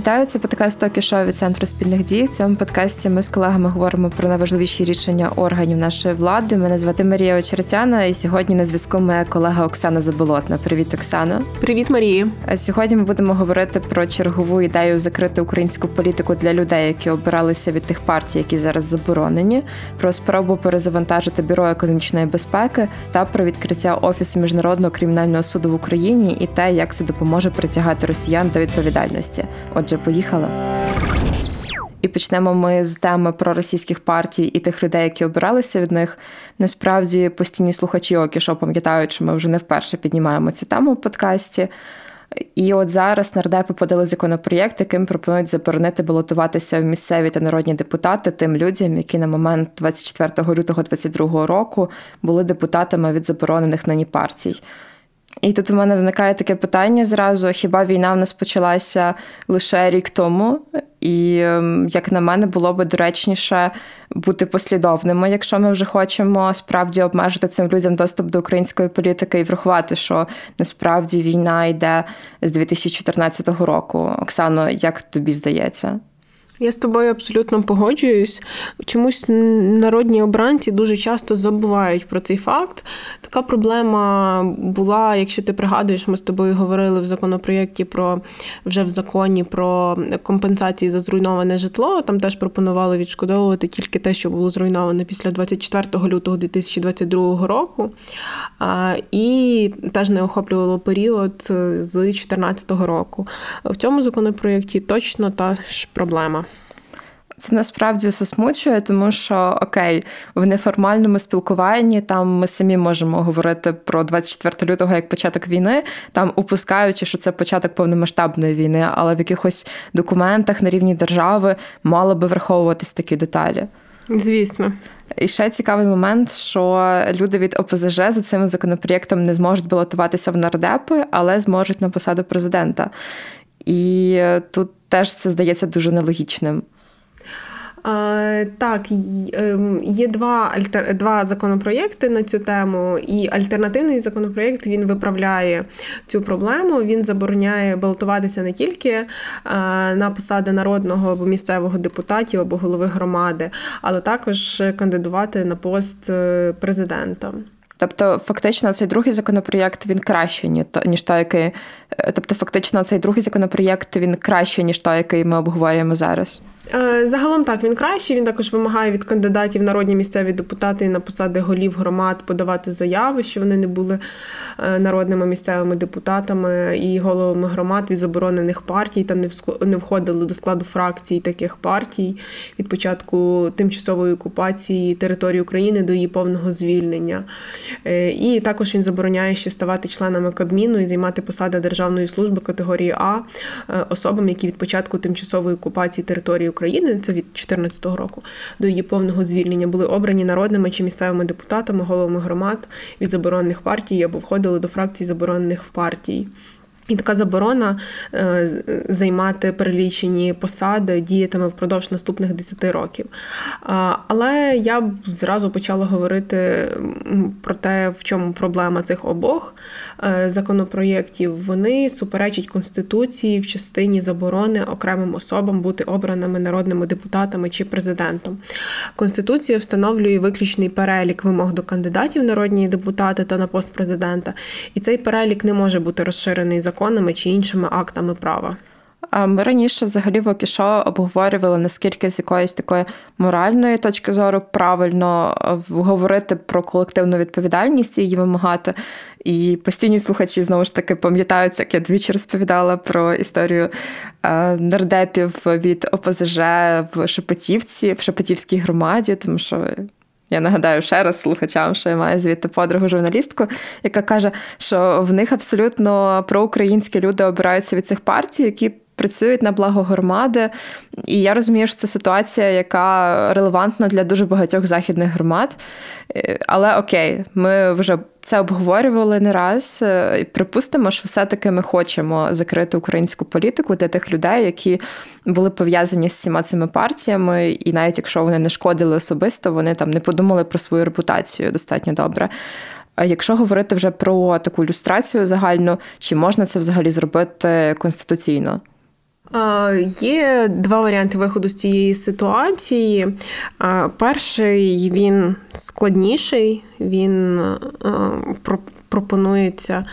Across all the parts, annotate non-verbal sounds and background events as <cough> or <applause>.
Вітаю, це подкаст «Токі шоу» від центру спільних дій. В цьому подкасті ми з колегами говоримо про найважливіші рішення органів нашої влади. Мене звати Марія Очеретяна, і сьогодні на зв'язку моя колега Оксана Заболотна. Привіт, Оксано. Привіт, Марії. Сьогодні ми будемо говорити про чергову ідею закрити українську політику для людей, які обиралися від тих партій, які зараз заборонені, про спробу перезавантажити бюро економічної безпеки та про відкриття офісу міжнародного кримінального суду в Україні і те, як це допоможе притягати росіян до відповідальності. Отже, поїхали. І почнемо ми з теми про російських партій і тих людей, які обиралися від них. Насправді постійні слухачі окі, що пам'ятають, що ми вже не вперше піднімаємо цю тему в подкасті. І от зараз нардепи подали законопроєкт, яким пропонують заборонити балотуватися в місцеві та народні депутати тим людям, які на момент 24 лютого 2022 року були депутатами від заборонених нині партій. І тут у мене виникає таке питання зразу: хіба війна в нас почалася лише рік тому? І, ем, як на мене, було би доречніше бути послідовними, якщо ми вже хочемо справді обмежити цим людям доступ до української політики і врахувати, що насправді війна йде з 2014 року. Оксано, як тобі здається? Я з тобою абсолютно погоджуюсь. Чомусь народні обранці дуже часто забувають про цей факт. Така проблема була, якщо ти пригадуєш, ми з тобою говорили в законопроєкті про вже в законі про компенсації за зруйноване житло. Там теж пропонували відшкодовувати тільки те, що було зруйноване після 24 лютого 2022 року. І теж не охоплювало період з 2014 року. В цьому законопроєкті точно та ж проблема. Це насправді засмучує, тому що окей, в неформальному спілкуванні там ми самі можемо говорити про 24 лютого як початок війни, там упускаючи, що це початок повномасштабної війни, але в якихось документах на рівні держави мало би враховуватись такі деталі. Звісно. І ще цікавий момент, що люди від ОПЗЖ за цим законопроєктом не зможуть балотуватися в нардепи, але зможуть на посаду президента. І тут теж це здається дуже нелогічним. Так, ем, є два два законопроєкти на цю тему, і альтернативний законопроєкт він виправляє цю проблему. Він забороняє балотуватися не тільки на посади народного або місцевого депутатів або голови громади, але також кандидувати на пост е, президента. Тобто, фактично, цей другий законопроєкт він краще, ніж той, який. Е, тобто, фактично, цей другий законопроєкт він краще, ніж той, який ми обговорюємо зараз. Е, загалом так він кращий. Він також вимагає від кандидатів народні місцеві депутати на посади голів громад подавати заяви, що вони не були е, народними місцевими депутатами і головами громад від заборонених партій та не входили до складу фракцій таких партій від початку тимчасової окупації території України до її повного звільнення. Е, і також він забороняє ще ставати членами Кабміну і займати посади державної служби категорії А особам, які від початку тимчасової окупації території України, це від 2014 року, до її повного звільнення були обрані народними чи місцевими депутатами, головами громад від заборонених партій або входили до фракцій заборонених партій. І така заборона е, займати перелічені посади діятиме впродовж наступних 10 років. Але я б зразу почала говорити про те, в чому проблема цих обох е, законопроєктів. Вони суперечать Конституції в частині заборони окремим особам бути обраними народними депутатами чи президентом. Конституція встановлює виключний перелік вимог до кандидатів народні депутати та на пост президента. І цей перелік не може бути розширений законом законами чи іншими актами права. Ми раніше взагалі в Окішо обговорювали наскільки з якоїсь такої моральної точки зору правильно говорити про колективну відповідальність і її вимагати. І постійні слухачі знову ж таки пам'ятають, як я двічі розповідала про історію нардепів від ОПЗЖ в Шепетівці, в Шепетівській громаді, тому що я нагадаю ще раз слухачам, що я маю звідти подругу журналістку, яка каже, що в них абсолютно проукраїнські люди обираються від цих партій, які працюють на благо громади. І я розумію, що це ситуація, яка релевантна для дуже багатьох західних громад. Е, але окей, ми вже це обговорювали не раз. Е, і Припустимо, що все-таки ми хочемо закрити українську політику для тих людей, які були пов'язані з цими цими партіями, і навіть якщо вони не шкодили особисто, вони там не подумали про свою репутацію достатньо добре. Якщо говорити вже про таку ілюстрацію загальну, чи можна це взагалі зробити конституційно? Є два варіанти виходу з цієї ситуації. Перший він складніший, він пропонується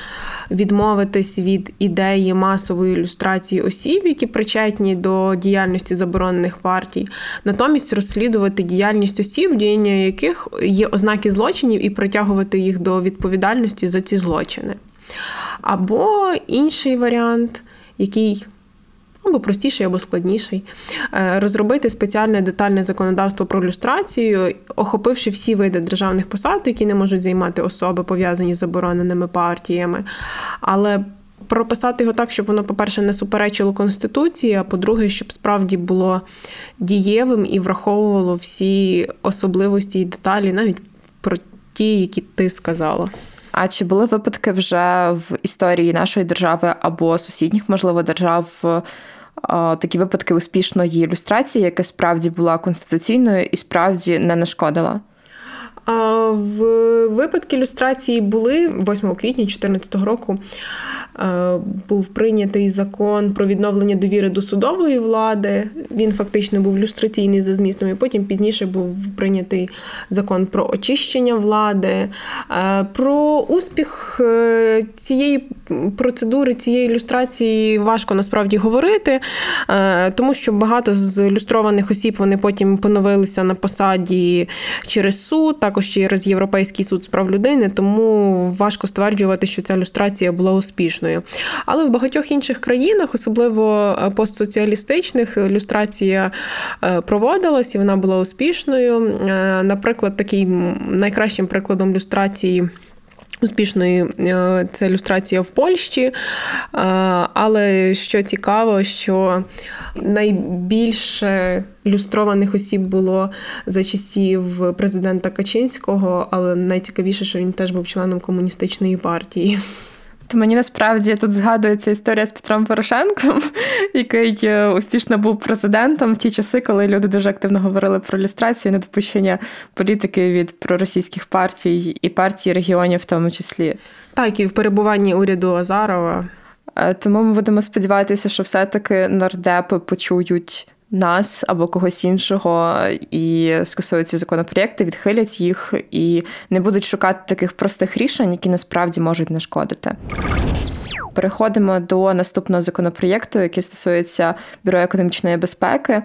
відмовитись від ідеї масової ілюстрації осіб, які причетні до діяльності заборонених партій, натомість розслідувати діяльність осіб, діяння яких є ознаки злочинів, і притягувати їх до відповідальності за ці злочини. Або інший варіант, який або простіший, або складніший, е, розробити спеціальне детальне законодавство про люстрацію, охопивши всі види державних посад, які не можуть займати особи, пов'язані з забороненими партіями. Але прописати його так, щоб воно, по-перше, не суперечило Конституції, а по-друге, щоб справді було дієвим і враховувало всі особливості і деталі, навіть про ті, які ти сказала. А чи були випадки вже в історії нашої держави або сусідніх, можливо, держав такі випадки успішної ілюстрації, яка справді була конституційною і справді не нашкодила? В випадки ілюстрації були 8 квітня 2014 року. Був прийнятий закон про відновлення довіри до судової влади. Він фактично був люстраційний за змістом. і Потім пізніше був прийнятий закон про очищення влади. Про успіх е, цієї процедури, цієї ілюстрації важко насправді говорити, е, тому що багато з люстрованих осіб вони потім поновилися на посаді через суд. Так також через Європейський суд з прав людини, тому важко стверджувати, що ця люстрація була успішною. Але в багатьох інших країнах, особливо е, постсоціалістичних, люстрація е, проводилась і вона була успішною. Е, наприклад, такий найкращим прикладом люстрації. Успішної це ілюстрація в Польщі, але що цікаво, що найбільше ілюстрованих осіб було за часів президента Качинського, але найцікавіше, що він теж був членом комуністичної партії. То мені насправді тут згадується історія з Петром Порошенком, <laughs> який е, успішно був президентом в ті часи, коли люди дуже активно говорили про ілюстрацію, недопущення політики від проросійських партій і партій регіонів, в тому числі. Так, і в перебуванні уряду Азарова. Е, тому ми будемо сподіватися, що все-таки нардепи почують нас або когось іншого і скасують ці законопроєкти, відхилять їх і не будуть шукати таких простих рішень, які насправді можуть нашкодити. Переходимо до наступного законопроєкту, який стосується бюро економічної безпеки.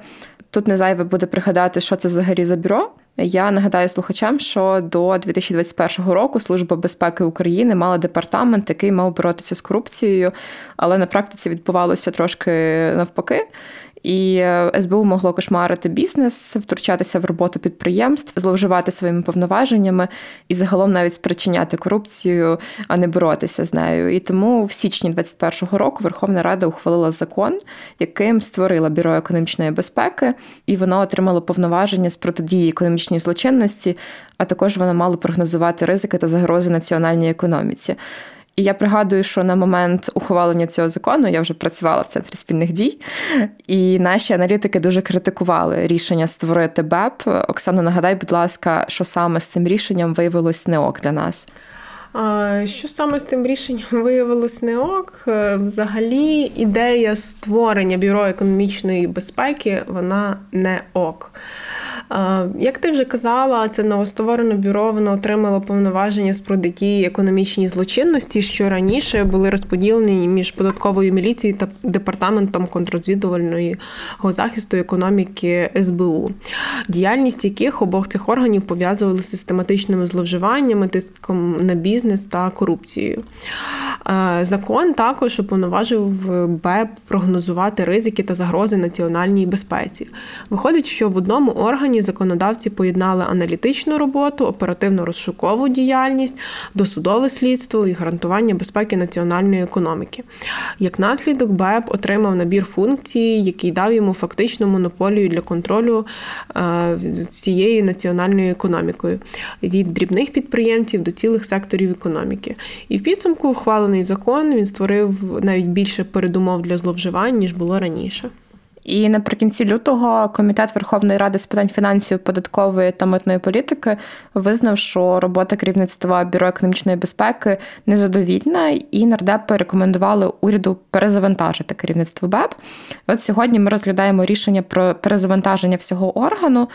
Тут не зайве буде пригадати, що це взагалі за бюро. Я нагадаю слухачам, що до 2021 року Служба безпеки України мала департамент, який мав боротися з корупцією, але на практиці відбувалося трошки навпаки. І е, СБУ могло кошмарити бізнес, втручатися в роботу підприємств, зловживати своїми повноваженнями і загалом навіть спричиняти корупцію, а не боротися з нею. І тому в січні 2021 року Верховна Рада ухвалила закон, яким створила бюро економічної безпеки, і воно отримало повноваження з протидії економічній злочинності, а також воно мало прогнозувати ризики та загрози національній економіці. І я пригадую, що на момент ухвалення цього закону я вже працювала в центрі спільних дій, і наші аналітики дуже критикували рішення створити БЕП. Оксано, нагадай, будь ласка, що саме з цим рішенням виявилось не ок для нас. Що саме з тим рішенням виявилось не ок? Взагалі, ідея створення бюро економічної безпеки вона не ок. Як ти вже казала, це новостворене бюро воно отримало повноваження з протидії економічній злочинності, що раніше були розподілені між податковою міліцією та департаментом контррозвідувального захисту економіки СБУ, діяльність яких обох цих органів пов'язували з систематичними зловживаннями, тиском на бізнес та корупцією. Закон також уповноважив БЕП прогнозувати ризики та загрози національній безпеці. Виходить, що в одному органі законодавці поєднали аналітичну роботу, оперативно-розшукову діяльність, досудове слідство і гарантування безпеки національної економіки. Як наслідок, БЕП отримав набір функцій, який дав йому фактичну монополію для контролю е, цією національною економікою від дрібних підприємців до цілих секторів економіки. І в підсумку ухвалений закон він створив навіть більше передумов для зловживань ніж було раніше. І наприкінці лютого комітет Верховної Ради з питань фінансів, податкової та митної політики визнав, що робота керівництва бюро економічної безпеки незадовільна, і нардепи рекомендували уряду перезавантажити керівництво БЕП. От сьогодні ми розглядаємо рішення про перезавантаження всього органу.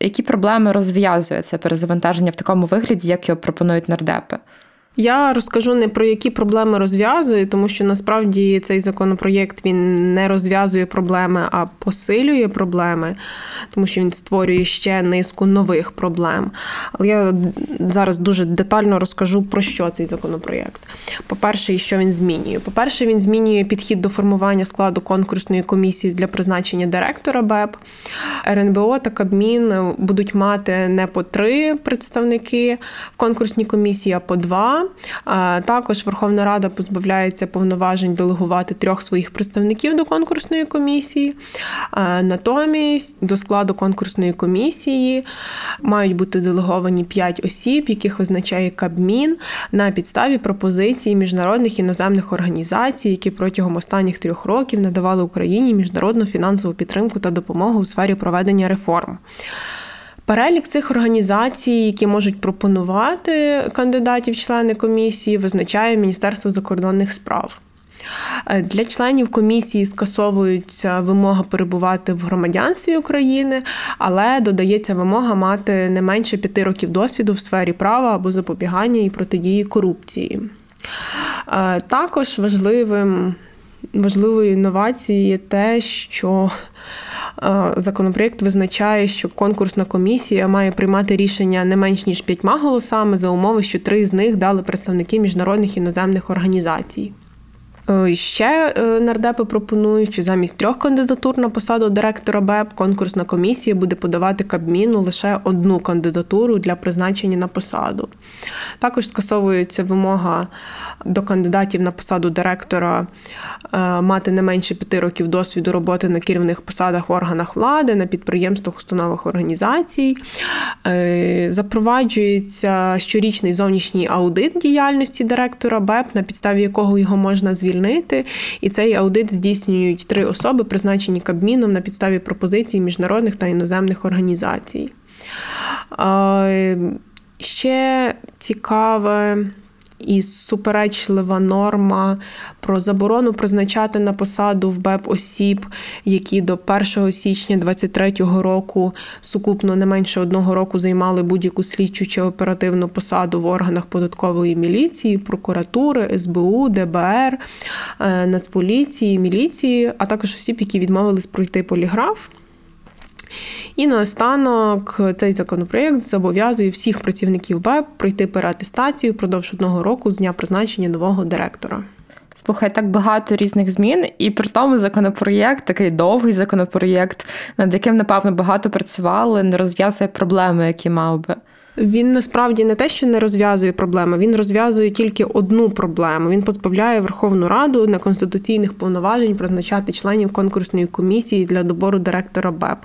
Які проблеми розв'язує це перезавантаження в такому вигляді, як його пропонують нардепи? Я розкажу не про які проблеми розв'язує, тому що насправді цей законопроєкт він не розв'язує проблеми, а посилює проблеми, тому що він створює ще низку нових проблем. Але я зараз дуже детально розкажу про що цей законопроєкт. По-перше, і що він змінює. По-перше, він змінює підхід до формування складу конкурсної комісії для призначення директора БЕП. РНБО та Кабмін будуть мати не по три представники в конкурсній комісії, а по два. Також Верховна Рада позбавляється повноважень делегувати трьох своїх представників до конкурсної комісії. Натомість до складу конкурсної комісії мають бути делеговані п'ять осіб, яких визначає Кабмін на підставі пропозиції міжнародних іноземних організацій, які протягом останніх трьох років надавали Україні міжнародну фінансову підтримку та допомогу у сфері проведення реформ. Перелік цих організацій, які можуть пропонувати кандидатів члени комісії, визначає Міністерство закордонних справ. Е, для членів комісії скасовується вимога перебувати в громадянстві України, але додається вимога мати не менше п'яти років досвіду в сфері права або запобігання і протидії корупції. Е, також важливим, важливою інновацією є те, що законопроєкт визначає, що конкурсна комісія має приймати рішення не менш ніж п'ятьма голосами за умови, що три з них дали представники міжнародних іноземних організацій. Е, ще е, нардепи пропонують, що замість трьох кандидатур на посаду директора БЕП конкурсна комісія буде подавати Кабміну лише одну кандидатуру для призначення на посаду. Також скасовується вимога до кандидатів на посаду директора е, мати не менше п'яти років досвіду роботи на керівних посадах в органах влади, на підприємствах, установах організацій. Запроваджується щорічний зовнішній аудит діяльності директора БЕП, на підставі якого його можна звільнити звільнити. І цей аудит здійснюють три особи, призначені Кабміном на підставі пропозицій міжнародних та іноземних організацій. Ще цікаве і суперечлива норма про заборону призначати на посаду в БЕП осіб, які до 1 січня 2023 року сукупно не менше одного року займали будь-яку слідчу чи оперативну посаду в органах податкової міліції, прокуратури, СБУ, ДБР, е, Нацполіції, міліції, а також осіб, які відмовились пройти поліграф. І наостанок цей законопроєкт зобов'язує всіх працівників БЕП пройти переатестацію впродовж одного року з дня призначення нового директора. Слухай, так багато різних змін, і при тому законопроєкт, такий довгий законопроєкт, над яким, напевно, багато працювали, не розв'язує проблеми, які мав би. Він насправді не те, що не розв'язує проблеми, він розв'язує тільки одну проблему. Він позбавляє Верховну Раду неконституційних повноважень призначати членів конкурсної комісії для добору директора БЕП.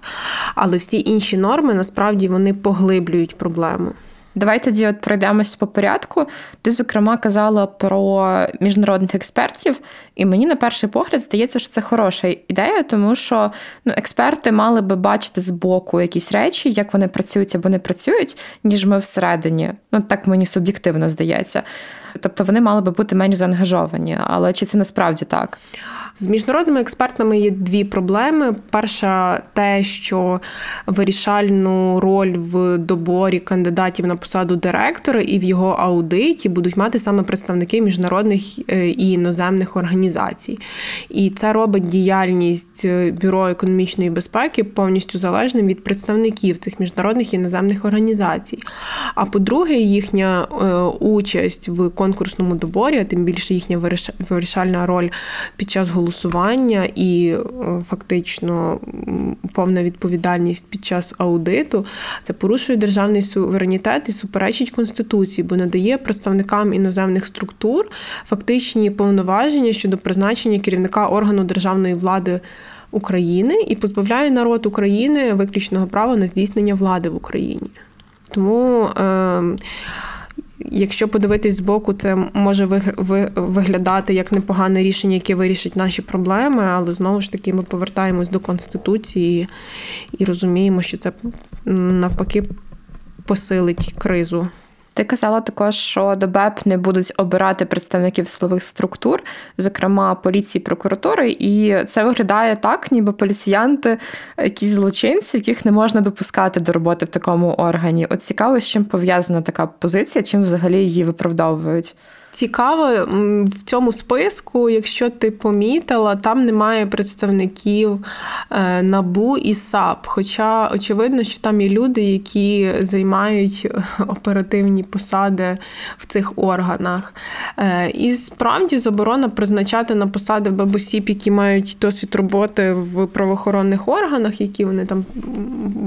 Але всі інші норми насправді вони поглиблюють проблему. Давай тоді от пройдемось по порядку. Ти, зокрема, казала про міжнародних експертів, і мені на перший погляд здається, що це хороша ідея, тому що ну, експерти мали би бачити з боку якісь речі, як вони працюють або не працюють, ніж ми всередині. Ну так мені суб'єктивно здається. Тобто вони мали би бути менш заангажовані. Але чи це насправді так? З міжнародними експертами є дві проблеми. Перша, те, що вирішальну роль в доборі кандидатів на посаду директора і в його аудиті будуть мати саме представники міжнародних е, і іноземних організацій. І це робить діяльність е, бюро економічної безпеки повністю залежним від представників цих міжнародних і іноземних організацій. А по-друге, їхня е, участь в конкурсному доборі, а тим більше їхня вирішальна роль під час голосування і е, фактично повна відповідальність під час аудиту, це порушує державний суверенітет і суперечить конституції, бо надає представникам іноземних структур фактичні повноваження щодо призначення керівника органу державної влади. України і позбавляє народ України виключного права на здійснення влади в Україні. Тому е, якщо подивитись збоку, це може виглядати як непогане рішення, яке вирішить наші проблеми, але знову ж таки ми повертаємось до конституції і розуміємо, що це навпаки посилить кризу. Ти казала також, що до БЕП не будуть обирати представників силових структур, зокрема поліції, прокуратури, і це виглядає так, ніби поліціянти, якісь злочинці, яких не можна допускати до роботи в такому органі. От цікаво, з чим пов'язана така позиція, чим взагалі її виправдовують. Цікаво в цьому списку, якщо ти помітила, там немає представників е, набу і САП. Хоча очевидно, що там є люди, які займають е, оперативні посади в цих органах. Е, і справді заборона призначати на посади бабусіп, які мають досвід роботи в правоохоронних органах, які вони там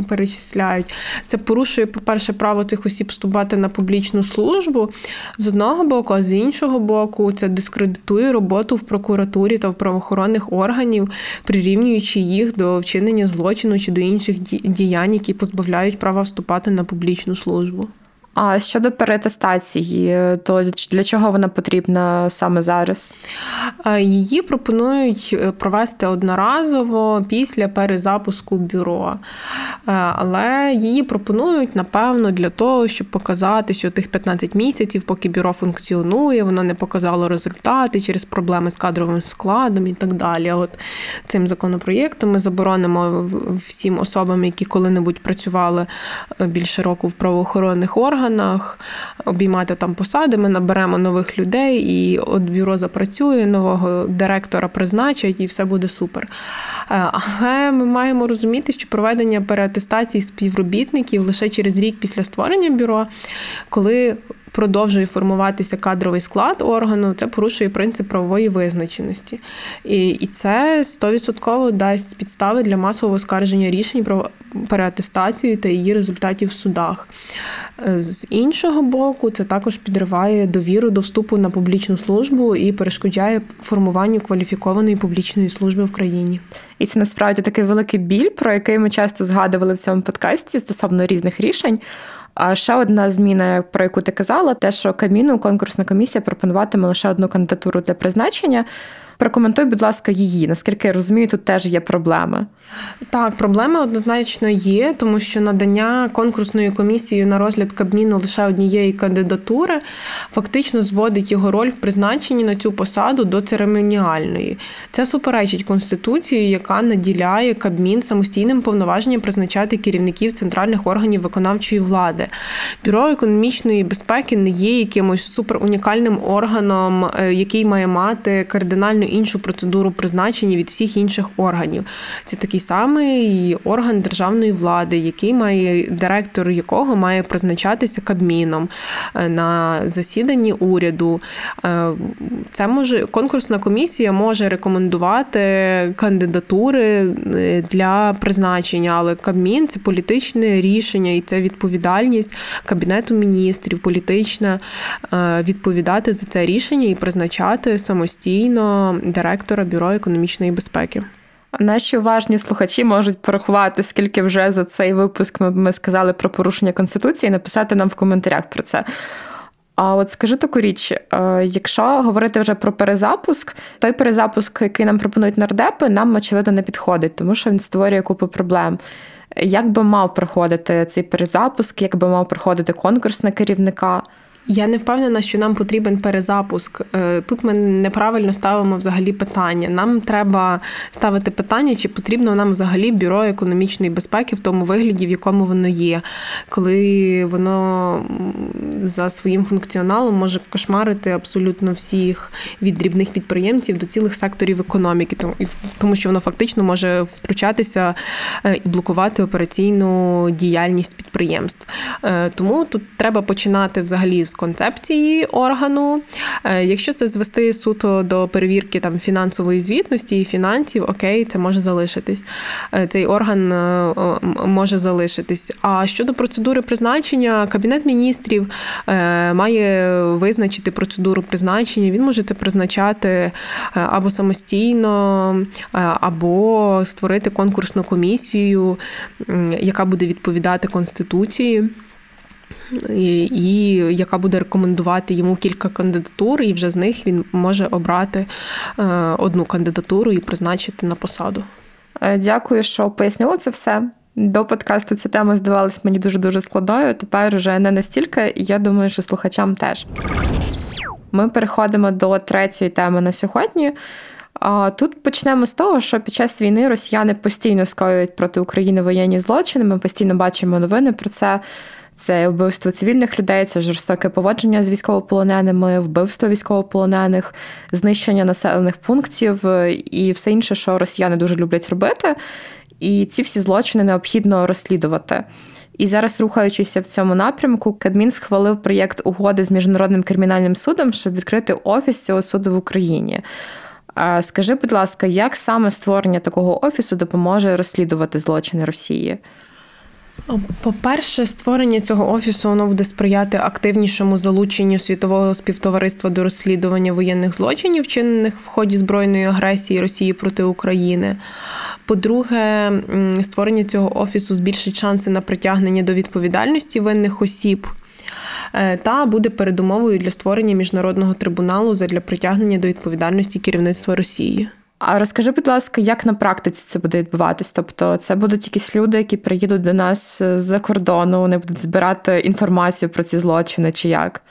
перечисляють. Це порушує, по-перше, право цих осіб вступати на публічну службу з одного боку, з іншого боку, це дискредитує роботу в прокуратурі та в правоохоронних органів, прирівнюючи їх до вчинення злочину чи до інших діянь, які позбавляють права вступати на публічну службу. А щодо перетестації, то для чого вона потрібна саме зараз? Її пропонують е, провести одноразово після перезапуску бюро. Е, але її пропонують, напевно, для того, щоб показати, що тих 15 місяців, поки бюро функціонує, воно не показало результати через проблеми з кадровим складом і так далі. От цим законопроєктом ми заборонимо всім особам, які коли-небудь працювали е, більше року в правоохоронних органах органах, обіймати там посади. Ми наберемо нових людей, і от бюро запрацює, нового директора призначать, і все буде супер. Е, але ми маємо розуміти, що проведення переатестації співробітників лише через рік після створення бюро, коли продовжує формуватися кадровий склад органу, це порушує принцип правової визначеності. І і це 100% дасть підстави для масового оскарження рішень про переатестацію та її результатів в судах. Е, з іншого боку, це також підриває довіру до вступу на публічну службу і перешкоджає формуванню кваліфікованої публічної служби в країні. І це насправді такий великий біль, про який ми часто згадували в цьому подкасті стосовно різних рішень. А ще одна зміна, про яку ти казала, те, що Каміну конкурсна комісія пропонуватиме лише одну кандидатуру для призначення. Прокоментуй, будь ласка, її. Наскільки я розумію, тут теж є проблеми. Так, проблеми однозначно є, тому що надання конкурсною комісією на розгляд Кабміну лише однієї кандидатури фактично зводить його роль в призначенні на цю посаду до церемоніальної. Це суперечить Конституції, яка наділяє Кабмін самостійним повноваженням призначати керівників центральних органів виконавчої влади. Бюро економічної безпеки не є якимось суперунікальним органом, е, який має мати кардинально іншу процедуру призначення від всіх інших органів. Це такий самий орган державної влади, який має директор якого має призначатися кабміном е, на засіданні уряду. Е, це може конкурсна комісія може рекомендувати кандидатури е, для призначення, але Кабмін це політичне рішення і це відповідальність кабінету міністрів, політична відповідати за це рішення і призначати самостійно директора бюро економічної безпеки. Наші уважні слухачі можуть порахувати, скільки вже за цей випуск ми, ми сказали про порушення конституції, написати нам в коментарях про це. А от скажи таку річ, е, якщо говорити вже про перезапуск, той перезапуск, який нам пропонують нардепи, нам очевидно не підходить, тому що він створює купу проблем. Як би мав проходити цей перезапуск, як би мав проходити конкурс на керівника? Я не впевнена, що нам потрібен перезапуск. Е, тут ми неправильно ставимо взагалі питання. Нам треба ставити питання, чи потрібно нам взагалі бюро економічної безпеки в тому вигляді, в якому воно є, коли воно за своїм функціоналом може кошмарити абсолютно всіх від дрібних підприємців до цілих секторів економіки, тому що воно фактично може втручатися е, і блокувати операційну діяльність підприємств. Е, тому тут треба починати взагалі з концепції органу. Е, якщо це звести суто до перевірки там фінансової звітності і фінансів, окей, це може залишитись. Е, цей орган е, може залишитись. А щодо процедури призначення, кабінет міністрів має визначити процедуру призначення. Він може це призначати або самостійно, або створити конкурсну комісію, яка буде відповідати конституції. І, яка буде рекомендувати йому кілька кандидатур, і вже з них він може обрати е, одну кандидатуру і призначити на посаду. Е, дякую, що пояснили це все. До подкасту ця тема здавалась мені дуже дуже складною. Тепер вже не настільки, і я думаю, що слухачам теж. Ми переходимо до третьої теми на сьогодні. Тут почнемо з того, що під час війни росіяни постійно скоюють проти України воєнні злочини. Ми постійно бачимо новини про це. Це вбивство цивільних людей, це жорстоке поводження з військовополоненими, вбивство військовополонених, знищення населених пунктів і все інше, що росіяни дуже люблять робити. І ці всі злочини необхідно розслідувати. І зараз, рухаючися в цьому напрямку, Кадмін схвалив проєкт угоди з міжнародним кримінальним судом, щоб відкрити офіс цього суду в Україні. Скажи, будь ласка, як саме створення такого офісу допоможе розслідувати злочини Росії? По-перше, створення цього офісу воно буде сприяти активнішому залученню світового співтовариства до розслідування воєнних злочинів, вчинених в ході збройної агресії Росії проти України. По-друге, створення цього офісу збільшить шанси на притягнення до відповідальності винних осіб. Е, та буде передумовою для створення міжнародного трибуналу для притягнення до відповідальності керівництва Росії. А розкажи, будь ласка, як на практиці це буде відбуватись? Тобто, це будуть якісь люди, які приїдуть до нас з-за кордону, вони будуть збирати інформацію про ці злочини, чи як?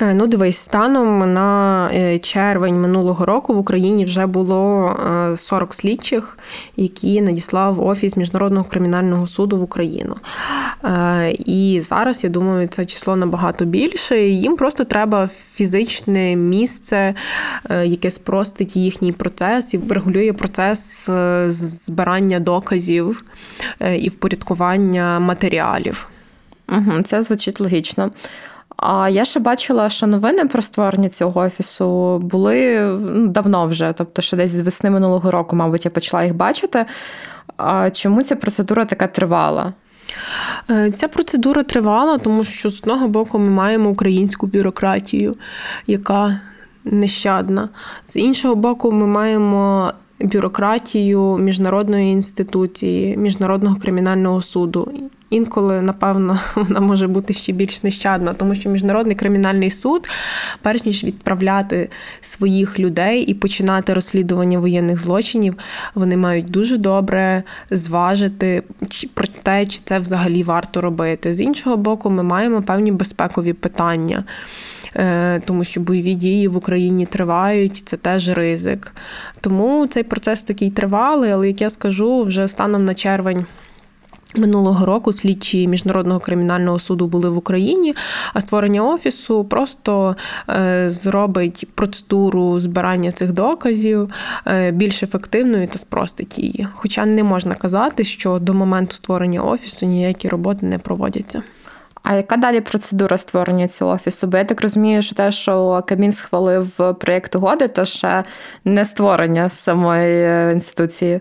Е, ну, дивись, станом на е, червень минулого року в Україні вже було 40 е, слідчих, які надіслав офіс міжнародного кримінального суду в Україну. І зараз я думаю, це число набагато більше. Їм просто треба фізичне місце, яке спростить їхній процес і врегулює процес збирання доказів і впорядкування матеріалів. Це звучить логічно. А я ще бачила, що новини про створення цього офісу були ну, давно вже, тобто ще десь з весни минулого року, мабуть, я почала їх бачити. А Чому ця процедура така тривала? Е, ця процедура тривала, тому що з одного боку ми маємо українську бюрократію, яка нещадна. З іншого боку, ми маємо бюрократію міжнародної інституції, міжнародного кримінального суду. Інколи, напевно, <laughs> вона може бути ще більш нещадна, тому що міжнародний кримінальний суд, перш ніж відправляти своїх людей і починати розслідування воєнних злочинів, вони мають дуже добре зважити про те, чи це взагалі варто робити. З іншого боку, ми маємо певні безпекові питання. Е, тому що бойові дії в Україні тривають, це теж ризик. Тому цей процес такий тривалий, але як я скажу, вже станом на червень. Минулого року слідчі міжнародного кримінального суду були в Україні, а створення офісу просто е, зробить процедуру збирання цих доказів е, більш ефективною та спростить її. Хоча не можна казати, що до моменту створення офісу ніякі роботи не проводяться. А яка далі процедура створення цього офісу? Бо я так розумію, що те, що Кабмін схвалив проєкт угоди, то ще не створення самої е, інституції.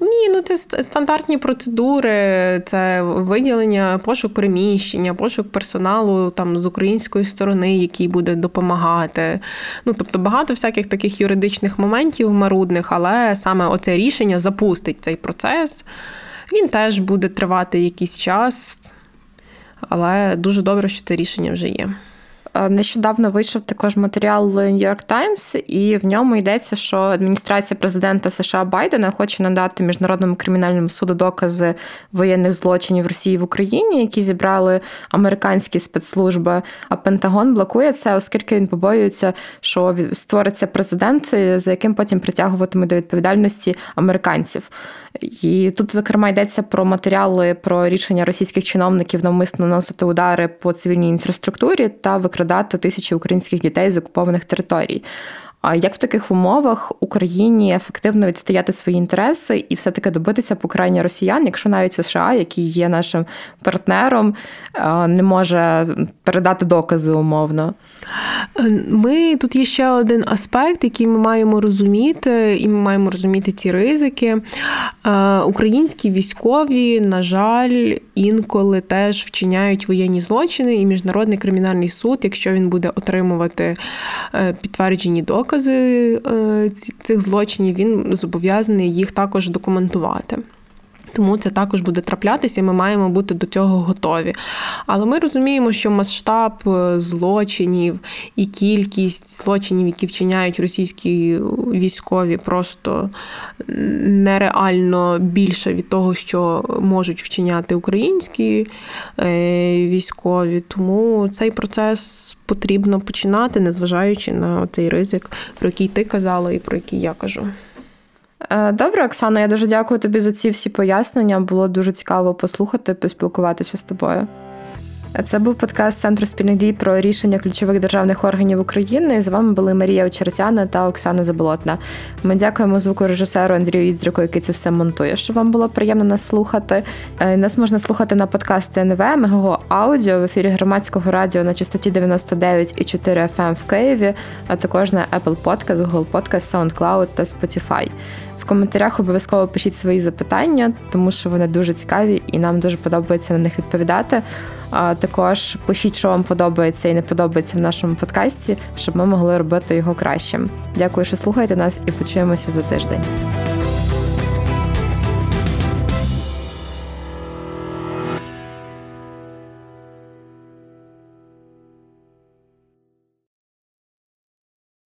Ні, ну це стандартні процедури, це виділення, пошук приміщення, пошук персоналу там з української сторони, який буде допомагати. Ну тобто багато всяких таких юридичних моментів марудних, але саме оце рішення запустить цей процес. Він теж буде тривати якийсь час але дуже добре, що це рішення вже є. Е, нещодавно вийшов також матеріал York Times, і в ньому йдеться, що адміністрація президента США Байдена хоче надати міжнародному кримінальному суду докази воєнних злочинів Росії в Україні, які зібрали американські спецслужби. А Пентагон блокує це, оскільки він побоюється, що створиться президент, за яким потім притягуватиме до відповідальності американців. І тут, зокрема, йдеться про матеріали про рішення російських чиновників навмисно наносити удари по цивільній інфраструктурі та викрадати тисячі українських дітей з окупованих територій. А як в таких умовах Україні ефективно відстояти свої інтереси і все-таки добитися покарання росіян, якщо навіть США, який є нашим партнером, не може передати докази умовно? Ми тут є ще один аспект, який ми маємо розуміти, і ми маємо розуміти ці ризики. Українські військові, на жаль, інколи теж вчиняють воєнні злочини, і міжнародний кримінальний суд, якщо він буде отримувати е, підтверджені докази е, цих злочинів, він зобов'язаний їх також документувати. Тому це також буде траплятися, і ми маємо бути до цього готові. Але ми розуміємо, що масштаб е, злочинів і кількість злочинів, які вчиняють російські військові, просто нереально більше від того, що можуть вчиняти українські е, військові. Тому цей процес потрібно починати, незважаючи на цей ризик, про який ти казала і про який я кажу. Е, добре, Оксана, я дуже дякую тобі за ці всі пояснення. Було дуже цікаво послухати, поспілкуватися з тобою. Це був подкаст Центру спільних дій про рішення ключових державних органів України. з вами були Марія Очеретяна та Оксана Заболотна. Ми дякуємо звукорежисеру Андрію Іздрику, який це все монтує. Щоб вам було приємно нас слухати. Е, нас можна слухати на подкасті НВ, Мегаго Аудіо в ефірі громадського радіо на частоті 99,4 FM в Києві, а також на Apple Podcast, Google Podcast, SoundCloud та Spotify. В коментарях обов'язково пишіть свої запитання, тому що вони дуже цікаві і нам дуже подобається на них відповідати. А також пишіть, що вам подобається і не подобається в нашому подкасті, щоб ми могли робити його кращим. Дякую, що слухаєте нас, і почуємося за тиждень.